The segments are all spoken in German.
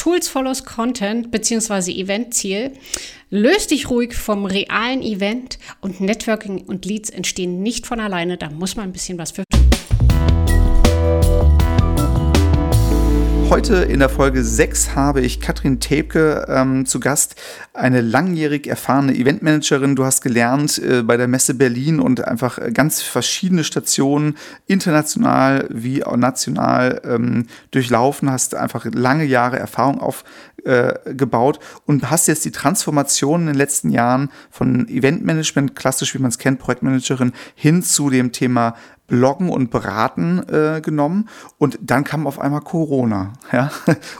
Tools follows Content bzw. Eventziel. Löst dich ruhig vom realen Event und Networking und Leads entstehen nicht von alleine. Da muss man ein bisschen was für tun. Heute in der Folge 6 habe ich Katrin Tepke ähm, zu Gast, eine langjährig erfahrene Eventmanagerin. Du hast gelernt äh, bei der Messe Berlin und einfach ganz verschiedene Stationen, international wie auch national, ähm, durchlaufen, hast einfach lange Jahre Erfahrung aufgebaut äh, und hast jetzt die Transformation in den letzten Jahren von Eventmanagement, klassisch wie man es kennt, Projektmanagerin, hin zu dem Thema Bloggen und Beraten äh, genommen und dann kam auf einmal Corona. Ja?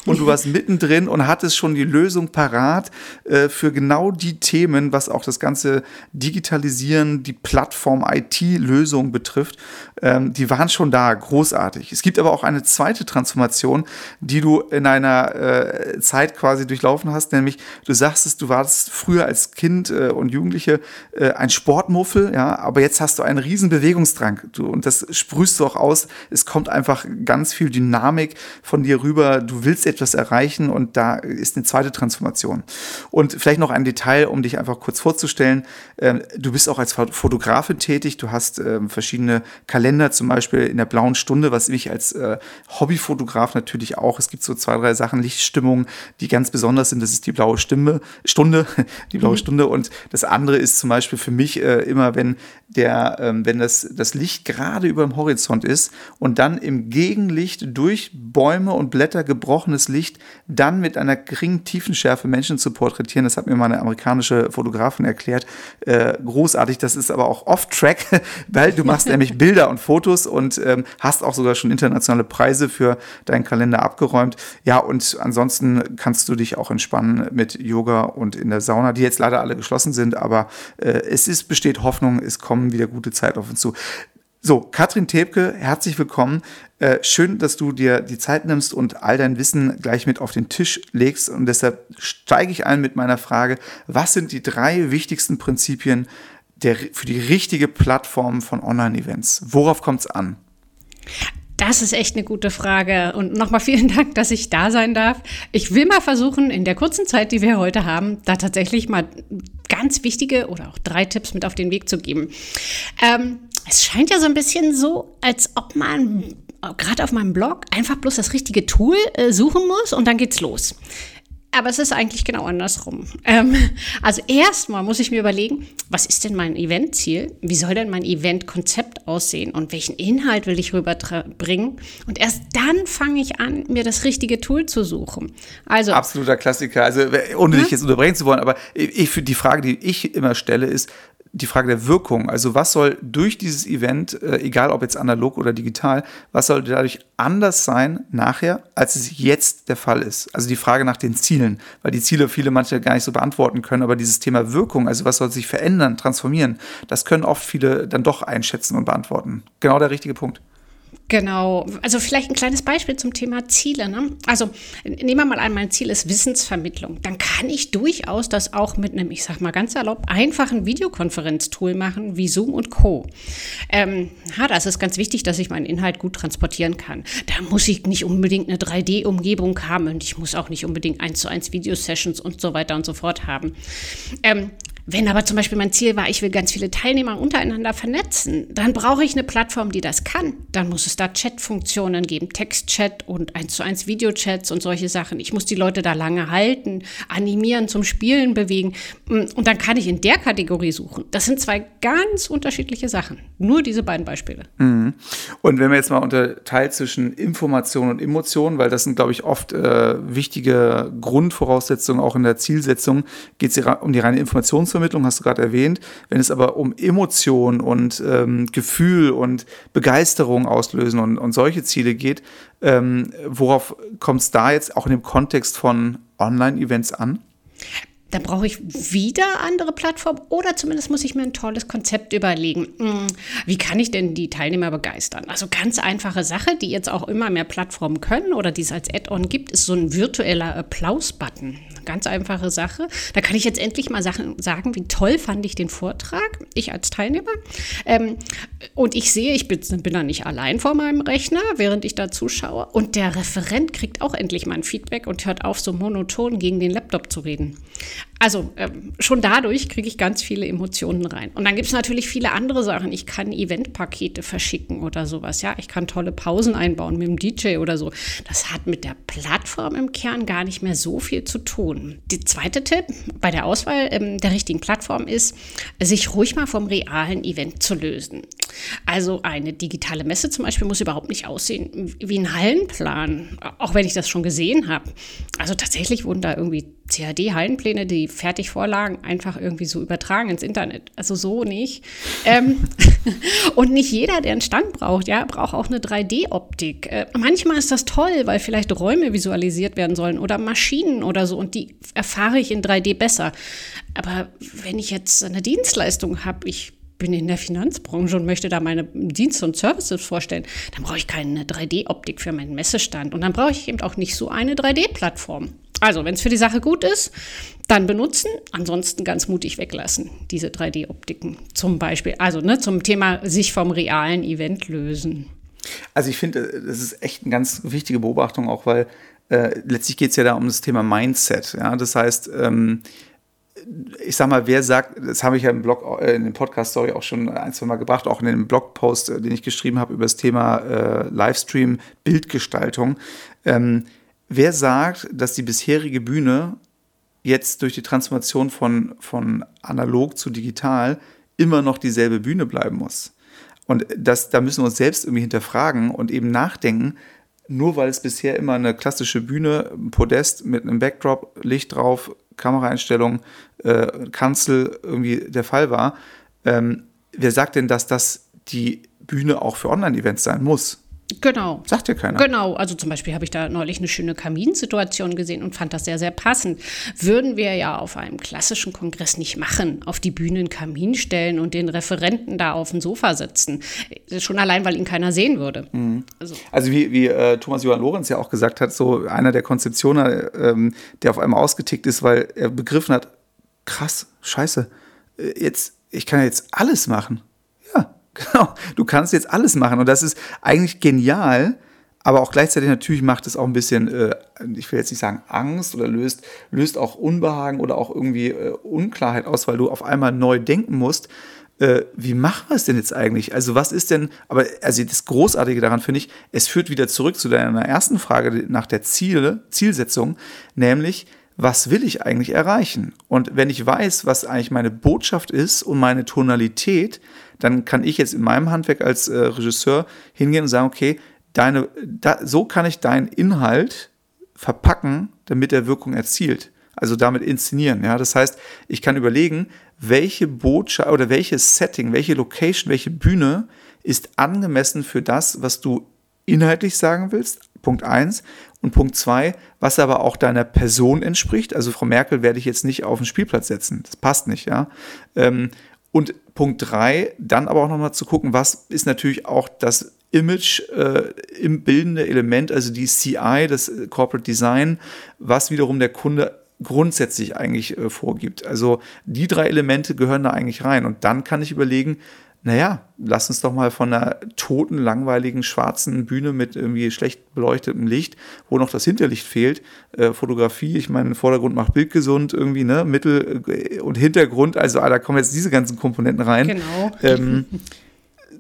Und du warst mittendrin und hattest schon die Lösung parat äh, für genau die Themen, was auch das ganze Digitalisieren, die Plattform IT-Lösung betrifft. Ähm, die waren schon da, großartig. Es gibt aber auch eine zweite Transformation, die du in einer äh, Zeit quasi durchlaufen hast, nämlich du sagst es, du warst früher als Kind äh, und Jugendliche äh, ein Sportmuffel, ja, aber jetzt hast du einen riesen Bewegungsdrang. Du, und das sprühst du auch aus. Es kommt einfach ganz viel Dynamik von dir rüber. Du willst etwas erreichen und da ist eine zweite Transformation. Und vielleicht noch ein Detail, um dich einfach kurz vorzustellen. Ähm, du bist auch als Fotografin tätig. Du hast ähm, verschiedene Kalender, zum Beispiel in der blauen Stunde, was ich als äh, Hobbyfotograf natürlich auch. Es gibt so zwei, drei Sachen, Lichtstimmung, die ganz besonders sind. Das ist die blaue Stimme, Stunde, die blaue mhm. Stunde. Und das andere ist zum Beispiel für mich äh, immer, wenn der, ähm, wenn das, das Licht gerade gerade über dem Horizont ist und dann im Gegenlicht durch Bäume und Blätter gebrochenes Licht dann mit einer geringen Tiefenschärfe Menschen zu porträtieren. Das hat mir meine amerikanische Fotografin erklärt. Äh, großartig. Das ist aber auch off-track, weil du machst nämlich Bilder und Fotos und ähm, hast auch sogar schon internationale Preise für deinen Kalender abgeräumt. Ja, und ansonsten kannst du dich auch entspannen mit Yoga und in der Sauna, die jetzt leider alle geschlossen sind, aber äh, es ist, besteht Hoffnung, es kommen wieder gute Zeit auf uns zu. So, Katrin Tebke, herzlich willkommen. Äh, schön, dass du dir die Zeit nimmst und all dein Wissen gleich mit auf den Tisch legst. Und deshalb steige ich ein mit meiner Frage, was sind die drei wichtigsten Prinzipien der, für die richtige Plattform von Online-Events? Worauf kommt es an? Das ist echt eine gute Frage. Und nochmal vielen Dank, dass ich da sein darf. Ich will mal versuchen, in der kurzen Zeit, die wir heute haben, da tatsächlich mal ganz wichtige oder auch drei Tipps mit auf den Weg zu geben. Ähm, es scheint ja so ein bisschen so, als ob man gerade auf meinem Blog einfach bloß das richtige Tool äh, suchen muss und dann geht's los. Aber es ist eigentlich genau andersrum. Ähm, also erstmal muss ich mir überlegen, was ist denn mein Eventziel? Wie soll denn mein Eventkonzept aussehen? Und welchen Inhalt will ich rüberbringen? Und erst dann fange ich an, mir das richtige Tool zu suchen. Also absoluter Klassiker. Also ohne dich jetzt unterbrechen zu wollen, aber ich, für die Frage, die ich immer stelle, ist, die Frage der Wirkung. Also was soll durch dieses Event, äh, egal ob jetzt analog oder digital, was soll dadurch anders sein nachher, als es jetzt der Fall ist? Also die Frage nach den Zielen, weil die Ziele viele manche gar nicht so beantworten können, aber dieses Thema Wirkung, also was soll sich verändern, transformieren, das können oft viele dann doch einschätzen und beantworten. Genau der richtige Punkt. Genau, also vielleicht ein kleines Beispiel zum Thema Ziele. Ne? Also nehmen wir mal an, mein Ziel ist Wissensvermittlung. Dann kann ich durchaus das auch mit einem, ich sag mal ganz erlaubt, einfachen Videokonferenztool machen wie Zoom und Co. Ähm, ja, das ist ganz wichtig, dass ich meinen Inhalt gut transportieren kann. Da muss ich nicht unbedingt eine 3D-Umgebung haben und ich muss auch nicht unbedingt eins zu eins Videosessions und so weiter und so fort haben. Ähm, wenn aber zum Beispiel mein Ziel war, ich will ganz viele Teilnehmer untereinander vernetzen, dann brauche ich eine Plattform, die das kann. Dann muss es da Chat-Funktionen geben, Text-Chat und 1 zu 1 Videochats und solche Sachen. Ich muss die Leute da lange halten, animieren, zum Spielen bewegen. Mm, und dann kann ich in der Kategorie suchen. Das sind zwei ganz unterschiedliche Sachen. Nur diese beiden Beispiele. Mhm. Und wenn man jetzt mal unterteilt zwischen Information und Emotion, weil das sind, glaube ich, oft äh, wichtige Grundvoraussetzungen auch in der Zielsetzung, geht es um die reine Informationsvermittlung Wissensvermittlung hast du gerade erwähnt. Wenn es aber um Emotion und ähm, Gefühl und Begeisterung auslösen und, und solche Ziele geht, ähm, worauf kommt es da jetzt auch in dem Kontext von Online-Events an? dann brauche ich wieder andere Plattformen oder zumindest muss ich mir ein tolles Konzept überlegen. Hm, wie kann ich denn die Teilnehmer begeistern? Also ganz einfache Sache, die jetzt auch immer mehr Plattformen können oder die es als Add-on gibt, ist so ein virtueller Applaus-Button. Ganz einfache Sache. Da kann ich jetzt endlich mal Sachen sagen, wie toll fand ich den Vortrag, ich als Teilnehmer. Ähm, und ich sehe, ich bin, bin da nicht allein vor meinem Rechner, während ich da zuschaue. Und der Referent kriegt auch endlich mal ein Feedback und hört auf, so monoton gegen den Laptop zu reden. Also ähm, schon dadurch kriege ich ganz viele Emotionen rein. Und dann gibt es natürlich viele andere Sachen. Ich kann Eventpakete verschicken oder sowas. Ja, ich kann tolle Pausen einbauen mit dem DJ oder so. Das hat mit der Plattform im Kern gar nicht mehr so viel zu tun. Der zweite Tipp bei der Auswahl ähm, der richtigen Plattform ist, sich ruhig mal vom realen Event zu lösen. Also eine digitale Messe zum Beispiel muss überhaupt nicht aussehen wie ein Hallenplan, auch wenn ich das schon gesehen habe. Also tatsächlich wurden da irgendwie CAD-Hallenpläne, die fertig vorlagen, einfach irgendwie so übertragen ins Internet. Also so nicht. ähm, und nicht jeder, der einen Stand braucht, ja, braucht auch eine 3D-Optik. Äh, manchmal ist das toll, weil vielleicht Räume visualisiert werden sollen oder Maschinen oder so und die erfahre ich in 3D besser. Aber wenn ich jetzt eine Dienstleistung habe, ich bin in der Finanzbranche und möchte da meine Dienste und Services vorstellen, dann brauche ich keine 3D-Optik für meinen Messestand. Und dann brauche ich eben auch nicht so eine 3D-Plattform. Also, wenn es für die Sache gut ist, dann benutzen, ansonsten ganz mutig weglassen, diese 3D-Optiken zum Beispiel. Also ne, zum Thema sich vom realen Event lösen. Also ich finde, das ist echt eine ganz wichtige Beobachtung, auch weil äh, letztlich geht es ja da um das Thema Mindset. Ja? Das heißt, ähm, ich sag mal, wer sagt, das habe ich ja im Blog, äh, in dem Podcast-Story auch schon ein, zwei Mal gebracht, auch in dem Blogpost, äh, den ich geschrieben habe über das Thema äh, Livestream, Bildgestaltung. Ähm, wer sagt, dass die bisherige Bühne jetzt durch die Transformation von, von analog zu digital immer noch dieselbe Bühne bleiben muss? Und das, da müssen wir uns selbst irgendwie hinterfragen und eben nachdenken, nur weil es bisher immer eine klassische Bühne, ein Podest mit einem Backdrop, Licht drauf, Kameraeinstellung, äh, Kanzel irgendwie der Fall war. Ähm, wer sagt denn, dass das die Bühne auch für Online-Events sein muss? Genau. Sagt ja keiner. Genau. Also zum Beispiel habe ich da neulich eine schöne Kaminsituation gesehen und fand das sehr, sehr passend. Würden wir ja auf einem klassischen Kongress nicht machen, auf die Bühne einen Kamin stellen und den Referenten da auf dem Sofa sitzen. Schon allein, weil ihn keiner sehen würde. Mhm. Also. also, wie, wie äh, Thomas Johann Lorenz ja auch gesagt hat, so einer der Konzeptionen, ähm, der auf einmal ausgetickt ist, weil er begriffen hat, krass, scheiße, äh, jetzt, ich kann ja jetzt alles machen. Genau, du kannst jetzt alles machen und das ist eigentlich genial, aber auch gleichzeitig natürlich macht es auch ein bisschen, äh, ich will jetzt nicht sagen Angst oder löst, löst auch Unbehagen oder auch irgendwie äh, Unklarheit aus, weil du auf einmal neu denken musst. Äh, wie machen wir es denn jetzt eigentlich? Also was ist denn, aber also das Großartige daran finde ich, es führt wieder zurück zu deiner ersten Frage nach der Ziele, Zielsetzung, nämlich was will ich eigentlich erreichen? Und wenn ich weiß, was eigentlich meine Botschaft ist und meine Tonalität, dann kann ich jetzt in meinem Handwerk als äh, Regisseur hingehen und sagen, okay, deine, da, so kann ich deinen Inhalt verpacken, damit er Wirkung erzielt. Also damit inszenieren. Ja? Das heißt, ich kann überlegen, welche Botschaft oder welches Setting, welche Location, welche Bühne ist angemessen für das, was du inhaltlich sagen willst. Punkt eins. Und Punkt zwei, was aber auch deiner Person entspricht. Also Frau Merkel werde ich jetzt nicht auf den Spielplatz setzen. Das passt nicht, ja. Ähm, und Punkt drei, dann aber auch nochmal zu gucken, was ist natürlich auch das Image äh, im bildende Element, also die CI, das Corporate Design, was wiederum der Kunde grundsätzlich eigentlich äh, vorgibt. Also die drei Elemente gehören da eigentlich rein. Und dann kann ich überlegen, naja, lass uns doch mal von einer toten, langweiligen, schwarzen Bühne mit irgendwie schlecht beleuchtetem Licht, wo noch das Hinterlicht fehlt, äh, Fotografie, ich meine, Vordergrund macht Bild gesund irgendwie, ne, Mittel äh, und Hintergrund, also ah, da kommen jetzt diese ganzen Komponenten rein. Genau. Ähm,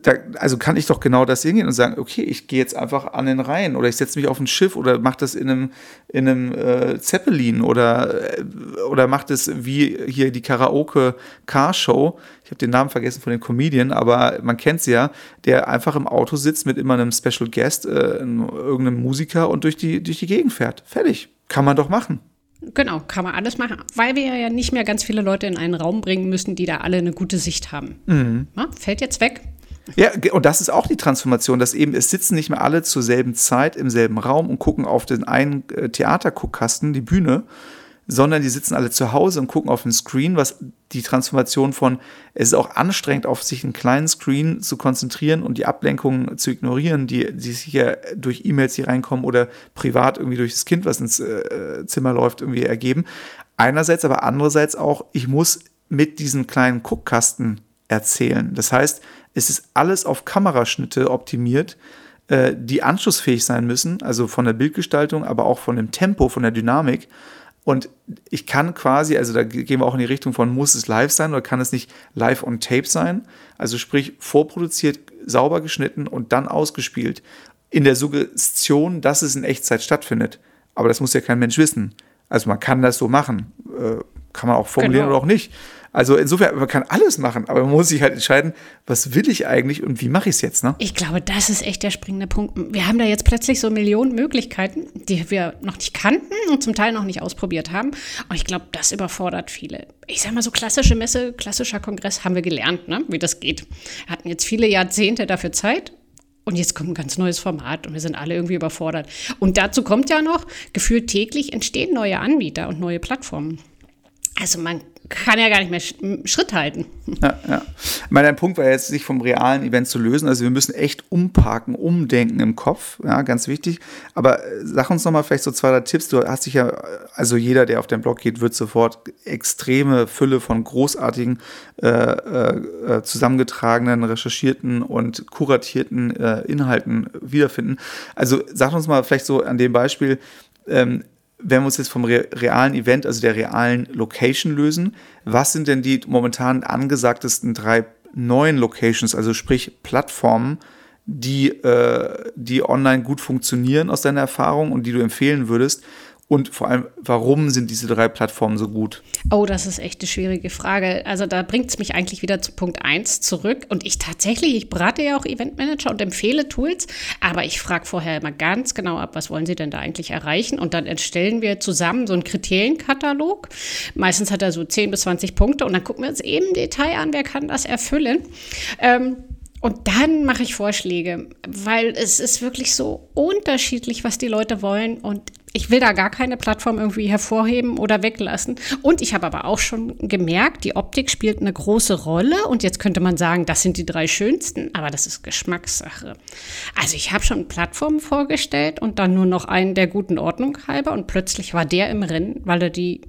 da, also kann ich doch genau das hingehen und sagen, okay, ich gehe jetzt einfach an den Rhein oder ich setze mich auf ein Schiff oder mache das in einem, in einem äh, Zeppelin oder, äh, oder mache das wie hier die Karaoke-Car-Show. Ich habe den Namen vergessen von dem Comedian, aber man kennt sie ja, der einfach im Auto sitzt mit immer einem Special Guest, äh, irgendeinem Musiker und durch die, durch die Gegend fährt. Fertig. Kann man doch machen. Genau, kann man alles machen, weil wir ja nicht mehr ganz viele Leute in einen Raum bringen müssen, die da alle eine gute Sicht haben. Mhm. Ja, fällt jetzt weg. Ja, und das ist auch die Transformation, dass eben es sitzen nicht mehr alle zur selben Zeit im selben Raum und gucken auf den einen äh, Theaterguckkasten, die Bühne, sondern die sitzen alle zu Hause und gucken auf den Screen, was die Transformation von, es ist auch anstrengend, auf sich einen kleinen Screen zu konzentrieren und die Ablenkungen zu ignorieren, die, die hier durch E-Mails hier reinkommen oder privat irgendwie durch das Kind, was ins äh, Zimmer läuft, irgendwie ergeben. Einerseits, aber andererseits auch, ich muss mit diesem kleinen Guckkasten erzählen. Das heißt, es ist alles auf Kameraschnitte optimiert, äh, die anschlussfähig sein müssen, also von der Bildgestaltung, aber auch von dem Tempo, von der Dynamik. Und ich kann quasi, also da gehen wir auch in die Richtung von, muss es live sein oder kann es nicht live on tape sein? Also sprich, vorproduziert, sauber geschnitten und dann ausgespielt. In der Suggestion, dass es in Echtzeit stattfindet. Aber das muss ja kein Mensch wissen. Also man kann das so machen. Äh, kann man auch formulieren genau. oder auch nicht. Also insofern, man kann alles machen, aber man muss sich halt entscheiden, was will ich eigentlich und wie mache ich es jetzt, ne? Ich glaube, das ist echt der springende Punkt. Wir haben da jetzt plötzlich so Millionen Möglichkeiten, die wir noch nicht kannten und zum Teil noch nicht ausprobiert haben. Und ich glaube, das überfordert viele. Ich sag mal, so klassische Messe, klassischer Kongress haben wir gelernt, ne? wie das geht. Wir hatten jetzt viele Jahrzehnte dafür Zeit und jetzt kommt ein ganz neues Format und wir sind alle irgendwie überfordert. Und dazu kommt ja noch, gefühlt täglich entstehen neue Anbieter und neue Plattformen. Also man kann ja gar nicht mehr Schritt halten. Ja, ja. Mein Punkt war jetzt, sich vom realen Event zu lösen. Also wir müssen echt umparken, umdenken im Kopf. Ja, ganz wichtig. Aber äh, sag uns noch mal vielleicht so zwei, drei Tipps. Du hast dich ja, also jeder, der auf den Blog geht, wird sofort extreme Fülle von großartigen, äh, äh, zusammengetragenen, recherchierten und kuratierten äh, Inhalten wiederfinden. Also sag uns mal vielleicht so an dem Beispiel, ähm, wenn wir uns jetzt vom realen Event, also der realen Location lösen, was sind denn die momentan angesagtesten drei neuen Locations, also sprich Plattformen, die, äh, die online gut funktionieren aus deiner Erfahrung und die du empfehlen würdest? Und vor allem, warum sind diese drei Plattformen so gut? Oh, das ist echt eine schwierige Frage. Also da bringt es mich eigentlich wieder zu Punkt 1 zurück. Und ich tatsächlich, ich berate ja auch Eventmanager und empfehle Tools, aber ich frage vorher immer ganz genau ab, was wollen sie denn da eigentlich erreichen? Und dann erstellen wir zusammen so einen Kriterienkatalog. Meistens hat er so 10 bis 20 Punkte und dann gucken wir uns eben im Detail an, wer kann das erfüllen. Ähm, und dann mache ich Vorschläge, weil es ist wirklich so unterschiedlich, was die Leute wollen. Und ich will da gar keine Plattform irgendwie hervorheben oder weglassen. Und ich habe aber auch schon gemerkt, die Optik spielt eine große Rolle. Und jetzt könnte man sagen, das sind die drei schönsten, aber das ist Geschmackssache. Also ich habe schon Plattformen vorgestellt und dann nur noch einen der guten Ordnung halber. Und plötzlich war der im Rennen, weil er die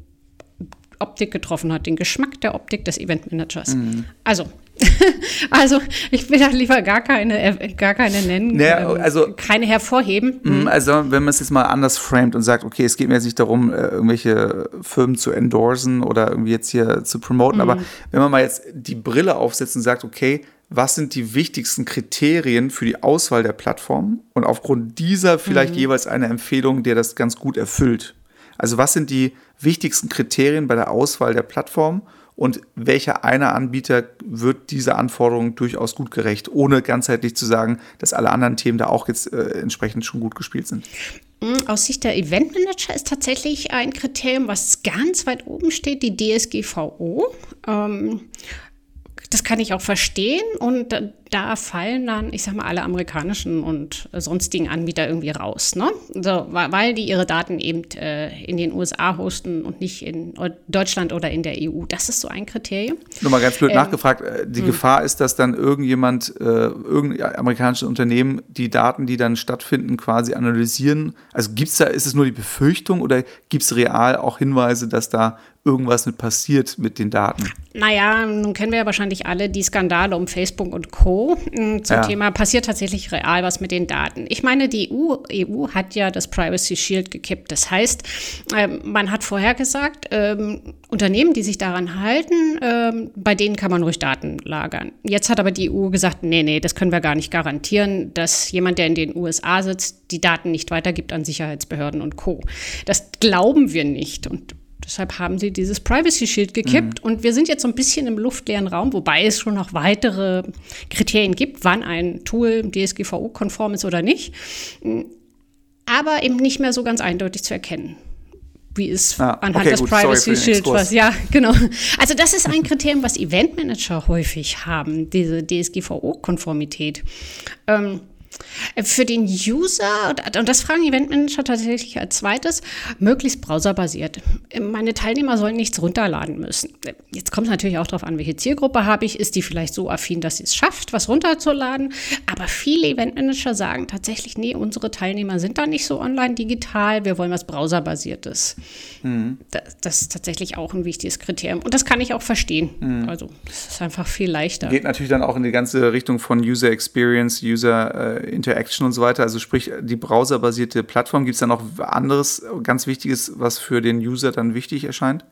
Optik getroffen hat, den Geschmack der Optik des Eventmanagers. Mhm. Also also ich will da lieber gar keine, äh, gar keine nennen, naja, ähm, also, keine hervorheben. Mhm. Also wenn man es jetzt mal anders framet und sagt, okay, es geht mir jetzt nicht darum, äh, irgendwelche Firmen zu endorsen oder irgendwie jetzt hier zu promoten, mhm. aber wenn man mal jetzt die Brille aufsetzt und sagt, okay, was sind die wichtigsten Kriterien für die Auswahl der Plattform und aufgrund dieser vielleicht mhm. jeweils eine Empfehlung, der das ganz gut erfüllt. Also was sind die wichtigsten Kriterien bei der Auswahl der Plattform und welcher einer Anbieter wird diese Anforderungen durchaus gut gerecht, ohne ganzheitlich zu sagen, dass alle anderen Themen da auch jetzt äh, entsprechend schon gut gespielt sind. Mm, aus Sicht der Eventmanager ist tatsächlich ein Kriterium, was ganz weit oben steht, die DSGVO. Ähm, das kann ich auch verstehen und da fallen dann, ich sag mal, alle amerikanischen und sonstigen Anbieter irgendwie raus, ne? So, weil die ihre Daten eben äh, in den USA hosten und nicht in Deutschland oder in der EU. Das ist so ein Kriterium. Nur mal ganz blöd ähm, nachgefragt, äh, die mh. Gefahr ist, dass dann irgendjemand, äh, irgendein amerikanisches Unternehmen die Daten, die dann stattfinden, quasi analysieren. Also gibt's da, ist es nur die Befürchtung oder gibt es real auch Hinweise, dass da irgendwas mit passiert mit den Daten? Naja, nun kennen wir ja wahrscheinlich alle die Skandale um Facebook und Co. Hm, zum ja. Thema passiert tatsächlich real was mit den Daten. Ich meine, die EU, EU hat ja das Privacy Shield gekippt. Das heißt, ähm, man hat vorher gesagt, ähm, Unternehmen, die sich daran halten, ähm, bei denen kann man ruhig Daten lagern. Jetzt hat aber die EU gesagt, nee, nee, das können wir gar nicht garantieren, dass jemand, der in den USA sitzt, die Daten nicht weitergibt an Sicherheitsbehörden und Co. Das glauben wir nicht. Und Deshalb haben sie dieses Privacy Shield gekippt mhm. und wir sind jetzt so ein bisschen im luftleeren Raum, wobei es schon noch weitere Kriterien gibt, wann ein Tool DSGVO-konform ist oder nicht, aber eben nicht mehr so ganz eindeutig zu erkennen wie es ah, anhand okay, des Privacy Shield was. Ja, genau. Also das ist ein Kriterium, was Eventmanager häufig haben, diese DSGVO-Konformität. Ähm, Äh, für den User, und das fragen Eventmanager tatsächlich als zweites, möglichst browserbasiert. Äh, meine Teilnehmer sollen nichts runterladen müssen. Äh, jetzt kommt es natürlich auch darauf an, welche Zielgruppe habe ich. Ist die vielleicht so affin, dass sie es schafft, was runterzuladen? Aber viele Eventmanager sagen tatsächlich, nee, unsere Teilnehmer sind da nicht so online digital, wir wollen was browserbasiertes. Mhm. Das, das, ist tatsächlich auch ein wichtiges Kriterium. Und das kann ich auch verstehen. Mhm. Also, es ist einfach viel leichter. Geht natürlich dann auch in die ganze Richtung von User Experience, User äh, Interaction und so weiter. Also sprich, die browserbasierte Plattform. Gibt es da noch anderes ganz Wichtiges, was für den User dann wichtig erscheint?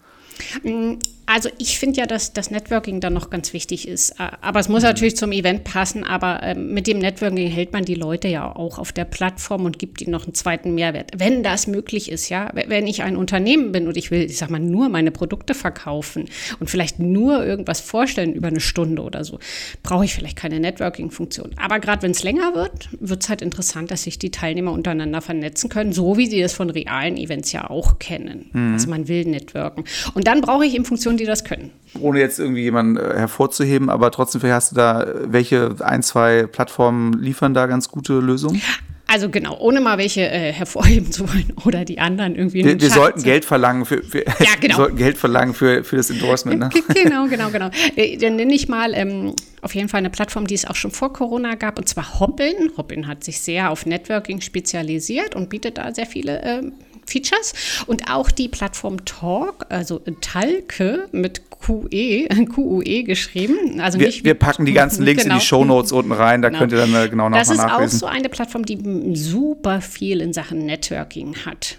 Mm, also ich finde ja, dass das Networking dann noch ganz wichtig ist. Aber es muss mhm. natürlich zum Event passen. Aber ähm, mit dem Networking hält man die Leute ja auch auf der Plattform und gibt ihnen noch einen zweiten Mehrwert. Wenn das möglich ist, ja. Wenn ich ein Unternehmen bin und ich will, ich sag mal, nur meine Produkte verkaufen und vielleicht nur irgendwas vorstellen über eine Stunde oder so, brauche ich vielleicht keine Networking-Funktion. Aber gerade wenn es länger wird, wird es halt interessant, dass sich die Teilnehmer untereinander vernetzen können, so wie sie es von realen Events ja auch kennen. Mhm. Also man will networken. Und dann brauche ich in Funktion die das können. Ohne jetzt irgendwie jemanden äh, hervorzuheben, aber trotzdem, vielleicht hast du da, äh, welche ein, zwei Plattformen liefern da ganz gute Lösungen? Also genau, ohne mal welche äh, hervorheben zu wollen oder die anderen irgendwie. Wir, wir sollten Geld verlangen für, für ja, genau. wir sollten Geld verlangen für, für das Endorsement. Ne? Genau, genau, genau. Äh, dann nenne ich mal ähm, auf jeden Fall eine Plattform, die es auch schon vor Corona gab, und zwar Hoppin. Hoppin hat sich sehr auf Networking spezialisiert und bietet da sehr viele äh, Features und auch die Plattform Talk, also Talke mit QE, QUE geschrieben. Also wir, nicht, wir packen die ganzen Links genau. in die Show Notes unten rein, da genau. könnt ihr dann äh, genau nachlesen. Das ist auch so eine Plattform, die super viel in Sachen Networking hat.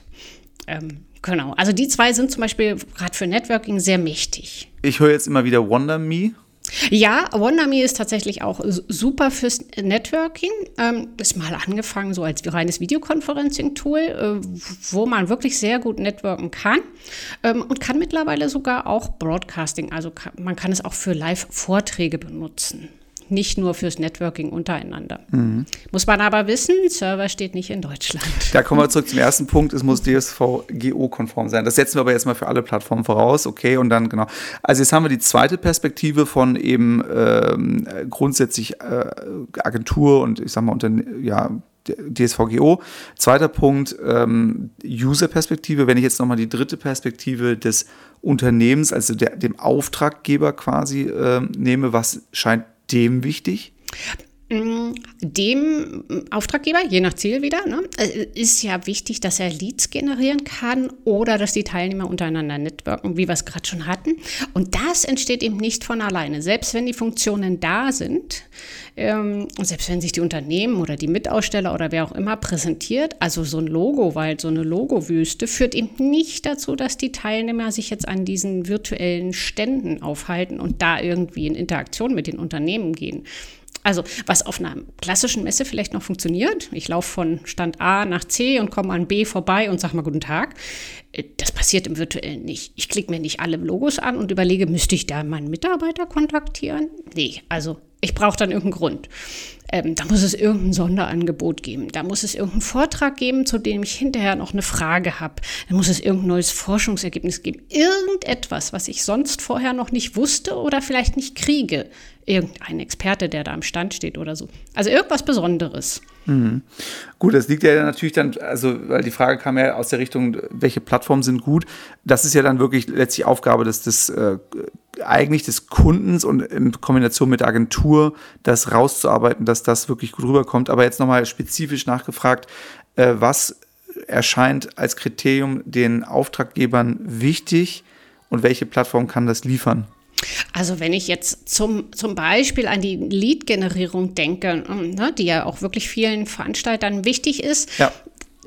Ähm, genau, also die zwei sind zum Beispiel gerade für Networking sehr mächtig. Ich höre jetzt immer wieder Wonder Me. Ja, WonderMe ist tatsächlich auch super fürs Networking. Ähm, ist mal angefangen so als reines Videoconferencing-Tool, äh, wo man wirklich sehr gut networken kann ähm, und kann mittlerweile sogar auch Broadcasting, also man kann es auch für Live-Vorträge benutzen nicht nur fürs Networking untereinander. Mhm. Muss man aber wissen, Server steht nicht in Deutschland. Da kommen wir zurück zum ersten Punkt, es muss DSVGO-konform sein. Das setzen wir aber jetzt mal für alle Plattformen voraus, okay, und dann genau. Also jetzt haben wir die zweite Perspektive von eben ähm, grundsätzlich äh, Agentur und ich sag mal unter, ja, DSVGO. Zweiter Punkt, ähm, User-Perspektive. Wenn ich jetzt nochmal die dritte Perspektive des Unternehmens, also der, dem Auftraggeber quasi äh, nehme, was scheint dem wichtig? Dem Auftraggeber, je nach Ziel wieder, ne, äh, ist ja wichtig, dass er Leads generieren kann oder dass die Teilnehmer untereinander networken, wie wir es gerade schon hatten. Und das entsteht eben nicht von alleine. Selbst wenn die Funktionen da sind, ähm, selbst wenn sich die Unternehmen oder die Mitaussteller oder wer auch immer präsentiert, also so ein Logo, weil so eine Logowüste führt eben nicht dazu, dass die Teilnehmer sich jetzt an diesen virtuellen Ständen aufhalten und da irgendwie in Interaktion mit den Unternehmen gehen. Also was auf einer klassischen Messe vielleicht noch funktioniert, ich laufe von Stand A nach C und komme an B vorbei und sage mal guten Tag, äh, das passiert im virtuellen nicht. Ich klicke mir nicht alle Logos an und überlege, müsste ich da meinen Mitarbeiter kontaktieren? Nee, also ich brauche dann irgendeinen Grund. Ähm, da muss es irgendein Sonderangebot geben. Da muss es irgendeinen Vortrag geben, zu dem ich hinterher noch eine Frage habe. Da muss es irgendein neues Forschungsergebnis geben. Irgendetwas, was ich sonst vorher noch nicht wusste oder vielleicht nicht kriege. Irgendein Experte, der da am Stand steht oder so. Also irgendwas Besonderes. Mhm. Gut, das liegt ja natürlich dann, also, weil die Frage kam ja aus der Richtung, welche Plattformen sind gut. Das ist ja dann wirklich letztlich Aufgabe des, des äh, eigentlich des Kundens und in Kombination mit der Agentur, das rauszuarbeiten, dass das wirklich gut rüberkommt. Aber jetzt nochmal spezifisch nachgefragt, äh, was erscheint als Kriterium den Auftraggebern wichtig und welche Plattform kann das liefern? Also wenn ich jetzt zum, zum Beispiel an die Lead-Generierung denke, ähm, ne, die ja auch wirklich vielen Veranstaltern wichtig ist, ja.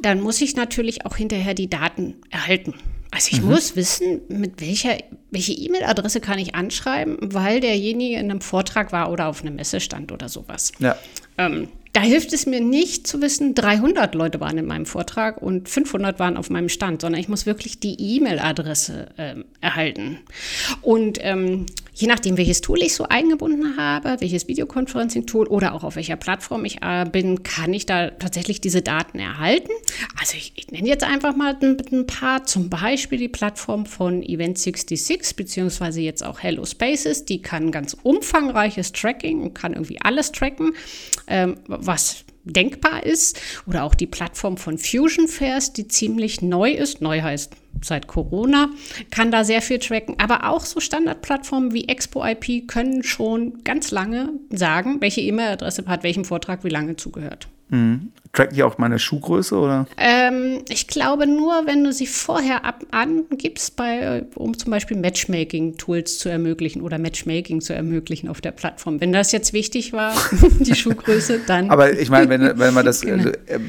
dann muss ich natürlich auch hinterher die Daten erhalten. Also ich mhm. muss wissen, mit welcher welche E-Mail-Adresse kann ich anschreiben, weil derjenige in einem Vortrag war oder auf einem Messe stand oder sowas. Ja. Ähm, da hilft es mir nicht zu wissen, 300 Leute waren in meinem Vortrag und 500 waren auf meinem Stand, sondern ich muss wirklich die E-Mail-Adresse ähm, erhalten. Und ähm, je nachdem, welches Tool ich so eingebunden habe, welches Videoconferencing-Tool oder auch auf welcher Plattform ich äh, bin, kann ich da tatsächlich diese Daten erhalten. Also ich, ich nenne jetzt einfach mal ein, ein, paar, zum Beispiel die Plattform von Event66 beziehungsweise jetzt auch Hello Spaces. Die kann ganz umfangreiches Tracking und kann irgendwie alles tracken, ähm, was denkbar ist. Oder auch die Plattform von Fusion Fairs, die ziemlich neu ist. Neu heißt seit Corona, kann da sehr viel tracken. Aber auch so Standardplattformen wie Expo IP können schon ganz lange sagen, welche E-Mail-Adresse hat welchem Vortrag wie lange zugehört. Mhm. Tracken die auch meine Schuhgröße oder? Ähm, ich glaube nur, wenn du sie vorher ab angibst, bei, um zum Beispiel Matchmaking-Tools zu ermöglichen oder Matchmaking zu ermöglichen auf der Plattform. Wenn das jetzt wichtig war, die Schuhgröße, dann. Aber ich meine, wenn, wenn man das genau. äh,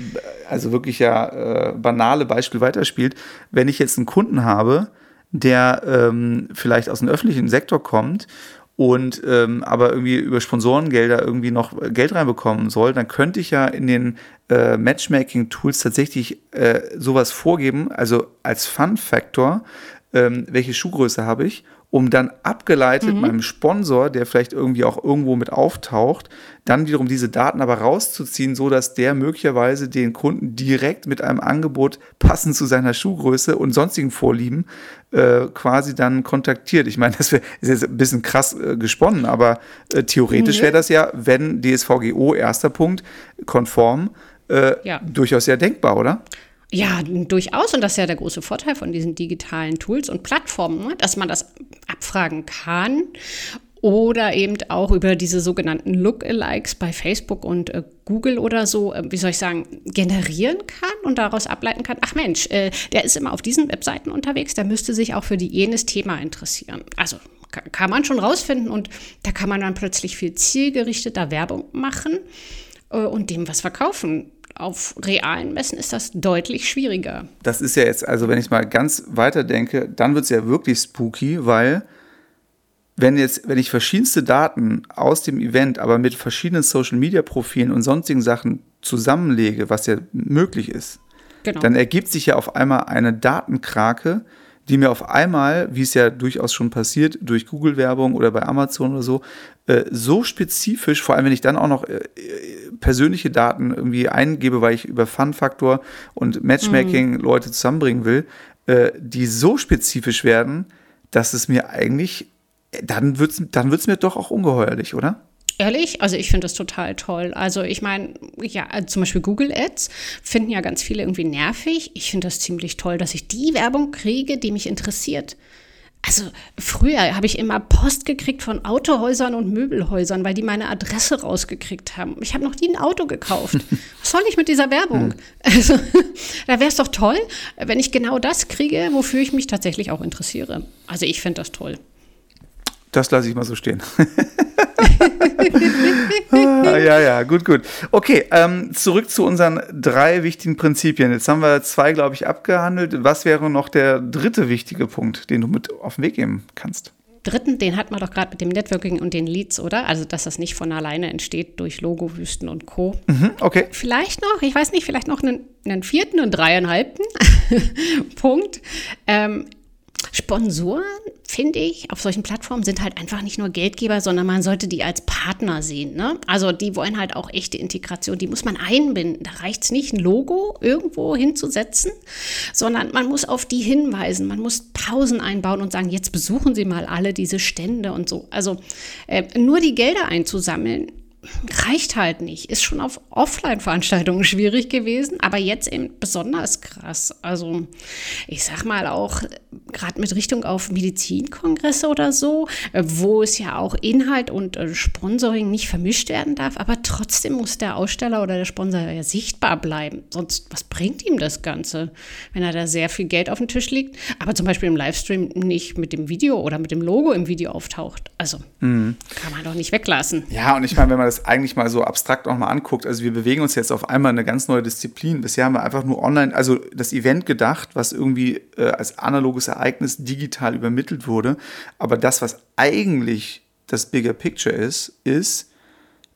also wirklich ja äh, banale Beispiel weiterspielt, wenn ich jetzt einen Kunden habe, der ähm, vielleicht aus dem öffentlichen Sektor kommt und ähm, aber irgendwie über Sponsorengelder irgendwie noch Geld reinbekommen soll, dann könnte ich ja in den äh, Matchmaking-Tools tatsächlich äh, sowas vorgeben, also als Fun-Factor, ähm, welche Schuhgröße habe ich um dann abgeleitet mhm. meinem Sponsor, der vielleicht irgendwie auch irgendwo mit auftaucht, dann wiederum diese Daten aber rauszuziehen, so dass der möglicherweise den Kunden direkt mit einem Angebot passend zu seiner Schuhgröße und sonstigen Vorlieben äh, quasi dann kontaktiert. Ich meine, das wär, ist jetzt ein bisschen krass äh, gesponnen, aber äh, theoretisch wäre das ja, wenn DSVGO erster Punkt konform, äh, ja. durchaus ja denkbar, oder? Ja, durchaus. Und das ist ja der große Vorteil von diesen digitalen Tools und Plattformen, ne? dass man das abfragen kann oder eben auch über diese sogenannten Lookalikes bei Facebook und äh, Google oder so, äh, wie soll ich sagen, generieren kann und daraus ableiten kann, ach Mensch, äh, der ist immer auf diesen Webseiten unterwegs, der müsste sich auch für die jenes Thema interessieren. Also kann man schon rausfinden und da kann man dann plötzlich viel zielgerichteter Werbung machen äh, und dem was verkaufen auf realen Messen ist das deutlich schwieriger. Das ist ja jetzt, also wenn ich mal ganz weiter denke, dann wird es ja wirklich spooky, weil wenn jetzt, wenn ich verschiedenste Daten aus dem Event, aber mit verschiedenen Social Media Profilen und sonstigen Sachen zusammenlege, was ja möglich ist, genau. dann ergibt sich ja auf einmal eine Datenkrake, die mir auf einmal, wie es ja durchaus schon passiert, durch Google-Werbung oder bei Amazon oder so, äh, so spezifisch, vor allem wenn ich dann auch noch äh, persönliche Daten irgendwie eingebe, weil ich über Fun-Faktor und Matchmaking mhm. Leute zusammenbringen will, äh, die so spezifisch werden, dass es mir eigentlich, dann wird es dann wird's mir doch auch ungeheuerlich, oder? Ehrlich? Also ich finde das total toll. Also ich meine, ja, also zum Beispiel Google Ads finden ja ganz viele irgendwie nervig. Ich finde das ziemlich toll, dass ich die Werbung kriege, die mich interessiert. Also früher habe ich immer Post gekriegt von Autohäusern und Möbelhäusern, weil die meine Adresse rausgekriegt haben. Ich habe noch nie ein Auto gekauft. Was soll ich mit dieser Werbung? Hm. Also da wäre es doch toll, wenn ich genau das kriege, wofür ich mich tatsächlich auch interessiere. Also ich finde das toll. Das lasse ich mal so stehen. ah, ja, ja, gut, gut. Okay, ähm, zurück zu unseren drei wichtigen Prinzipien. Jetzt haben wir zwei, glaube ich, abgehandelt. Was wäre noch der dritte wichtige Punkt, den du mit auf den Weg geben kannst? Dritten, den hat man doch gerade mit dem Networking und den Leads, oder? Also, dass das nicht von alleine entsteht durch Logo-Wüsten und Co. Mhm, okay. Vielleicht noch, ich weiß nicht, vielleicht noch einen, einen vierten und dreieinhalbten Punkt. Ähm, Sponsoren, finde ich, auf solchen Plattformen sind halt einfach nicht nur Geldgeber, sondern man sollte die als Partner sehen. Ne? Also die wollen halt auch echte Integration, die muss man einbinden. Da reicht es nicht, ein Logo irgendwo hinzusetzen, sondern man muss auf die hinweisen, man muss Pausen einbauen und sagen, jetzt besuchen Sie mal alle diese Stände und so. Also äh, nur die Gelder einzusammeln, reicht halt nicht. Ist schon auf Offline-Veranstaltungen schwierig gewesen, aber jetzt eben besonders krass. Also ich sag mal auch gerade mit Richtung auf Medizinkongresse oder so, wo es ja auch Inhalt und äh, Sponsoring nicht vermischt werden darf, aber trotzdem muss der Aussteller oder der Sponsor ja sichtbar bleiben. Sonst, was bringt ihm das Ganze, wenn er da sehr viel Geld auf dem Tisch liegt, aber zum Beispiel im Livestream nicht mit dem Video oder mit dem Logo im Video auftaucht? Also mhm. kann man doch nicht weglassen. Ja, und ich meine, wenn man das das eigentlich mal so abstrakt auch mal anguckt, also wir bewegen uns jetzt auf einmal eine ganz neue Disziplin. Bisher haben wir einfach nur online, also das Event gedacht, was irgendwie äh, als analoges Ereignis digital übermittelt wurde. Aber das, was eigentlich das Bigger Picture ist, ist,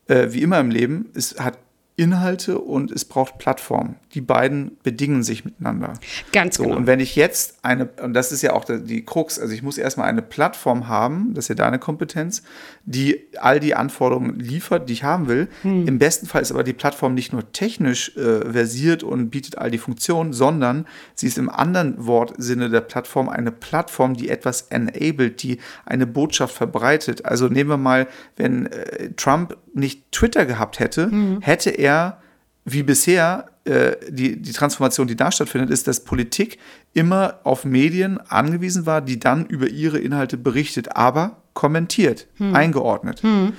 äh, wie immer im Leben, es hat Inhalte und es braucht Plattformen. Die beiden bedingen sich miteinander. Ganz so, genau. Und wenn ich jetzt eine, und das ist ja auch die Krux, also ich muss erstmal eine Plattform haben, das ist ja deine Kompetenz, die all die Anforderungen liefert, die ich haben will. Hm. Im besten Fall ist aber die Plattform nicht nur technisch äh, versiert und bietet all die Funktionen, sondern sie ist im anderen Wortsinne der Plattform eine Plattform, die etwas enabled, die eine Botschaft verbreitet. Also nehmen wir mal, wenn äh, Trump nicht Twitter gehabt hätte, hm. hätte er wie bisher äh, die, die Transformation, die da stattfindet, ist, dass Politik immer auf Medien angewiesen war, die dann über ihre Inhalte berichtet, aber kommentiert, hm. eingeordnet. Hm.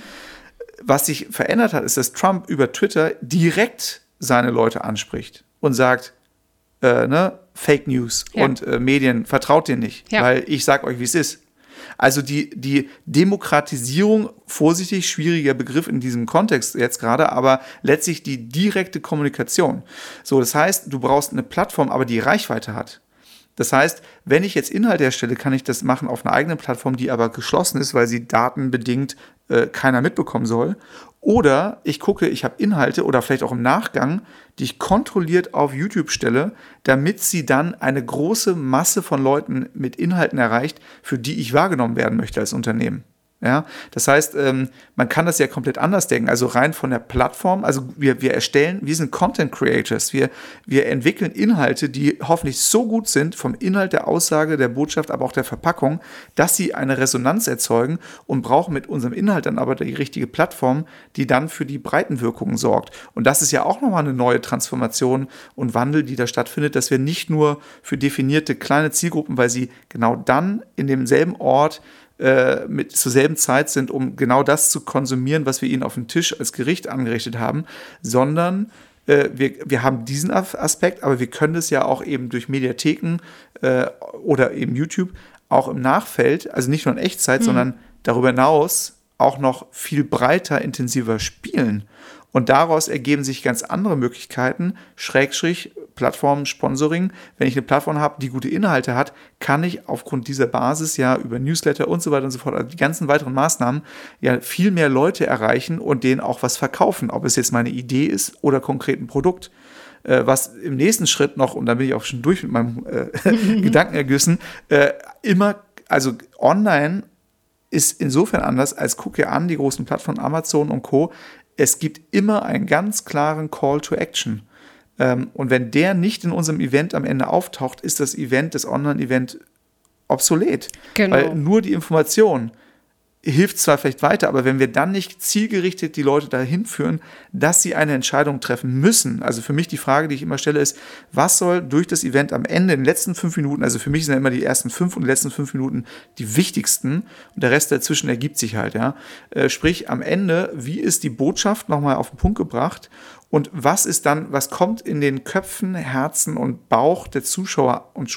Was sich verändert hat, ist, dass Trump über Twitter direkt seine Leute anspricht und sagt, äh, ne, Fake News ja. und äh, Medien, vertraut dir nicht, ja. weil ich sag euch, wie es ist. Also die, die Demokratisierung, vorsichtig, schwieriger Begriff in diesem Kontext jetzt gerade, aber letztlich die direkte Kommunikation. So, das heißt, du brauchst eine Plattform, aber die Reichweite hat. Das heißt, wenn ich jetzt Inhalt erstelle, kann ich das machen auf einer eigenen Plattform, die aber geschlossen ist, weil sie datenbedingt äh, keiner mitbekommen soll. Oder ich gucke, ich habe Inhalte oder vielleicht auch im Nachgang, die ich kontrolliert auf YouTube stelle, damit sie dann eine große Masse von Leuten mit Inhalten erreicht, für die ich wahrgenommen werden möchte als Unternehmen. Ja, das heißt, ähm, man kann das ja komplett anders denken. Also rein von der Plattform. Also wir, wir erstellen, wir sind Content Creators. Wir, wir entwickeln Inhalte, die hoffentlich so gut sind vom Inhalt der Aussage, der Botschaft, aber auch der Verpackung, dass sie eine Resonanz erzeugen und brauchen mit unserem Inhalt dann aber die richtige Plattform, die dann für die Breitenwirkungen sorgt. Und das ist ja auch nochmal eine neue Transformation und Wandel, die da stattfindet, dass wir nicht nur für definierte kleine Zielgruppen, weil sie genau dann in demselben Ort äh, mit zur selben Zeit sind, um genau das zu konsumieren, was wir ihnen auf dem Tisch als Gericht angerichtet haben, sondern äh, wir, wir haben diesen Aspekt, aber wir können es ja auch eben durch Mediatheken äh, oder eben YouTube auch im Nachfeld, also nicht nur in Echtzeit, mhm. sondern darüber hinaus auch noch viel breiter, intensiver spielen. Und daraus ergeben sich ganz andere Möglichkeiten, Schrägstrich, Plattform, Sponsoring. Wenn ich eine Plattform habe, die gute Inhalte hat, kann ich aufgrund dieser Basis ja über Newsletter und so weiter und so fort, also die ganzen weiteren Maßnahmen, ja viel mehr Leute erreichen und denen auch was verkaufen, ob es jetzt meine Idee ist oder konkret ein Produkt äh, was im nächsten Schritt noch, und da bin ich auch schon durch mit meinem äh, Gedankenergüssen, äh, immer, also online ist insofern anders, als gucke an die großen Plattformen Amazon und Co es gibt immer einen ganz klaren Call to Action. Ähm, und wenn der nicht in unserem Event am Ende auftaucht, ist das Event, das Online-Event obsolet. Genau. Weil nur die Information hilft zwar vielleicht weiter, aber wenn wir dann nicht zielgerichtet die Leute dahin führen, dass sie eine Entscheidung treffen müssen. Also für mich die Frage, die ich immer stelle, ist, was soll durch das Event am Ende, in den letzten fünf Minuten, also für mich sind ja immer die ersten fünf und die letzten fünf Minuten die wichtigsten und der Rest dazwischen ergibt sich halt, ja. Äh, sprich, am Ende, wie ist die Botschaft nochmal auf den Punkt gebracht und was ist dann, was kommt in den Köpfen, Herzen und Bauch der Zuschauer und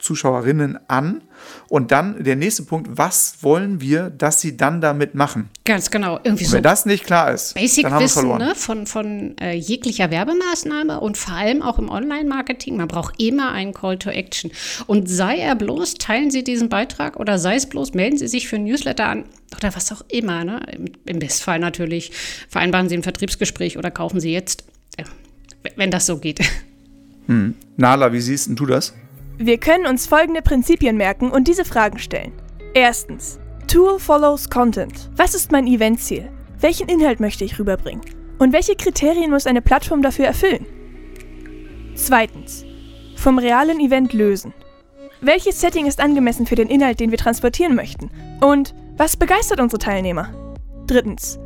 Zuschauerinnen an? Und dann der nächste Punkt, was wollen wir, dass sie dann damit machen? Ganz genau. Irgendwie so. Wenn das nicht klar ist, Basic dann haben wir verloren. Ne, von, von äh, jeglicher Werbemaßnahme und vor allem auch im Online-Marketing. Man braucht immer einen Call to Action. Und sei er bloß, teilen Sie diesen Beitrag oder sei es bloß, melden Sie sich für ein Newsletter an oder was auch immer. Ne? Im, Im Bestfall natürlich vereinbaren Sie ein Vertriebsgespräch oder kaufen Sie jetzt, äh, wenn das so geht. Hm. Nala, wie siehst du das? Wir können uns folgende Prinzipien merken und diese Fragen stellen. Erstens. Tool follows Content. Was ist mein Eventziel? Welchen Inhalt möchte ich rüberbringen? Und welche Kriterien muss eine Plattform dafür erfüllen? Zweitens. Vom realen Event lösen. Welches Setting ist angemessen für den Inhalt, den wir transportieren möchten? Und was begeistert unsere Teilnehmer? Drittens.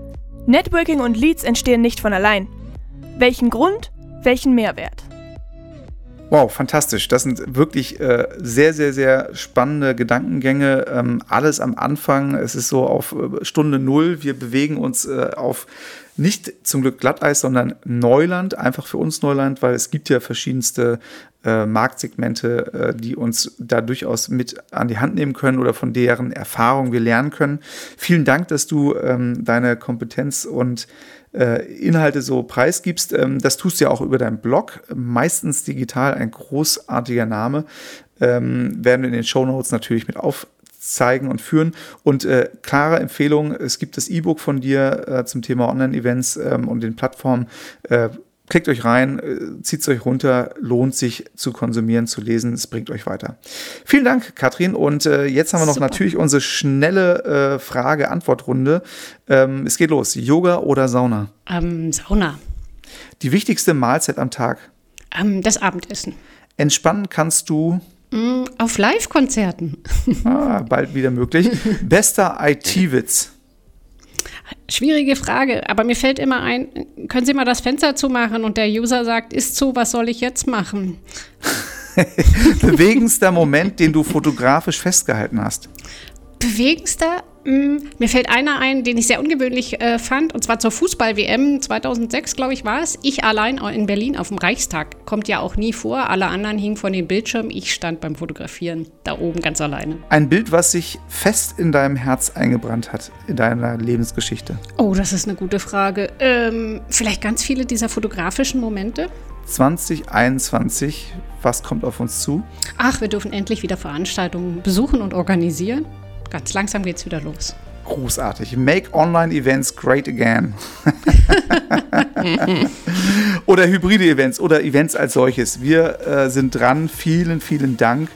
Networking und Leads entstehen nicht von allein. Welchen Grund? Welchen Mehrwert? Wow, fantastisch. Das sind wirklich äh, sehr, sehr, sehr spannende Gedankengänge. Ähm, alles am Anfang. Es ist so auf äh, Stunde Null. Wir bewegen uns äh, auf nicht zum Glück Glatteis, sondern Neuland. Einfach für uns Neuland, weil es gibt ja verschiedenste äh, Marktsegmente, äh, die uns da durchaus mit an die Hand nehmen können oder von deren Erfahrung wir lernen können. Vielen Dank, dass du ähm, deine Kompetenz und äh, Inhalte so preisgibst. Ähm, das tust du ja auch über deinen Blog, meistens digital, ein großartiger Name. Ähm, werden wir in den Show Notes natürlich mit aufzeigen und führen. Und äh, klare Empfehlung, es gibt das E-Book von dir äh, zum Thema Online-Events ähm, und den Plattformen. Äh, Klickt euch rein, äh, zieht es euch runter, lohnt sich zu konsumieren, zu lesen, es bringt euch weiter. Vielen Dank, Katrin. Und äh, jetzt haben wir noch Super. natürlich unsere schnelle äh, Frage-Antwort-Runde. Ähm, es geht los. Yoga oder Sauna? Ähm, Sauna. Die wichtigste Mahlzeit am Tag? Ähm, das Abendessen. Entspannen kannst du? Mm, auf Live-Konzerten. ah, bald wieder möglich. Bester IT-Witz? Schwierige Frage, aber mir fällt immer ein, können Sie mal das Fenster zumachen und der User sagt, ist zu, was soll ich jetzt machen? Bewegendster Moment, den du fotografisch festgehalten hast? Bewegendster? Mm, mir fällt einer ein, den ich sehr ungewöhnlich äh, fand, und zwar zur Fußball-WM 2006, glaube ich, war es. Ich allein in Berlin auf dem Reichstag. Kommt ja auch nie vor. Alle anderen hingen von den Bildschirmen. Ich stand beim Fotografieren da oben ganz alleine. Ein Bild, was sich fest in deinem Herz eingebrannt hat, in deiner Lebensgeschichte. Oh, das ist eine gute Frage. Ähm, vielleicht ganz viele dieser fotografischen Momente. 2021, was kommt auf uns zu? Ach, wir dürfen endlich wieder Veranstaltungen besuchen und organisieren. Ganz langsam geht's wieder los. Großartig. Make Online Events great again. oder hybride Events oder Events als solches. Wir äh, sind dran. Vielen, vielen Dank.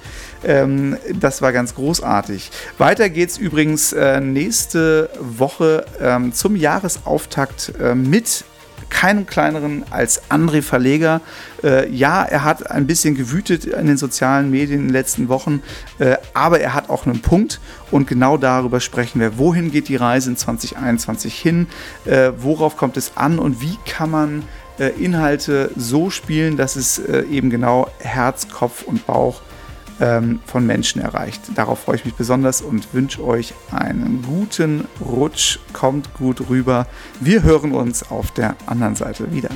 Ähm, das war ganz großartig. Weiter geht's übrigens äh, nächste Woche ähm, zum Jahresauftakt äh, mit keinem kleineren als André Verleger. Äh, ja, er hat ein bisschen gewütet in den sozialen Medien in den letzten Wochen, äh, aber er hat auch einen Punkt und genau darüber sprechen wir. Wohin geht die Reise in 2021 hin? Äh, worauf kommt es an und wie kann man äh, Inhalte so spielen, dass es äh, eben genau Herz, Kopf und Bauch ähm, von Menschen erreicht. Darauf freue ich mich besonders und wünsche euch einen guten Rutsch. Kommt gut rüber. Wir hören uns auf der anderen Seite wieder.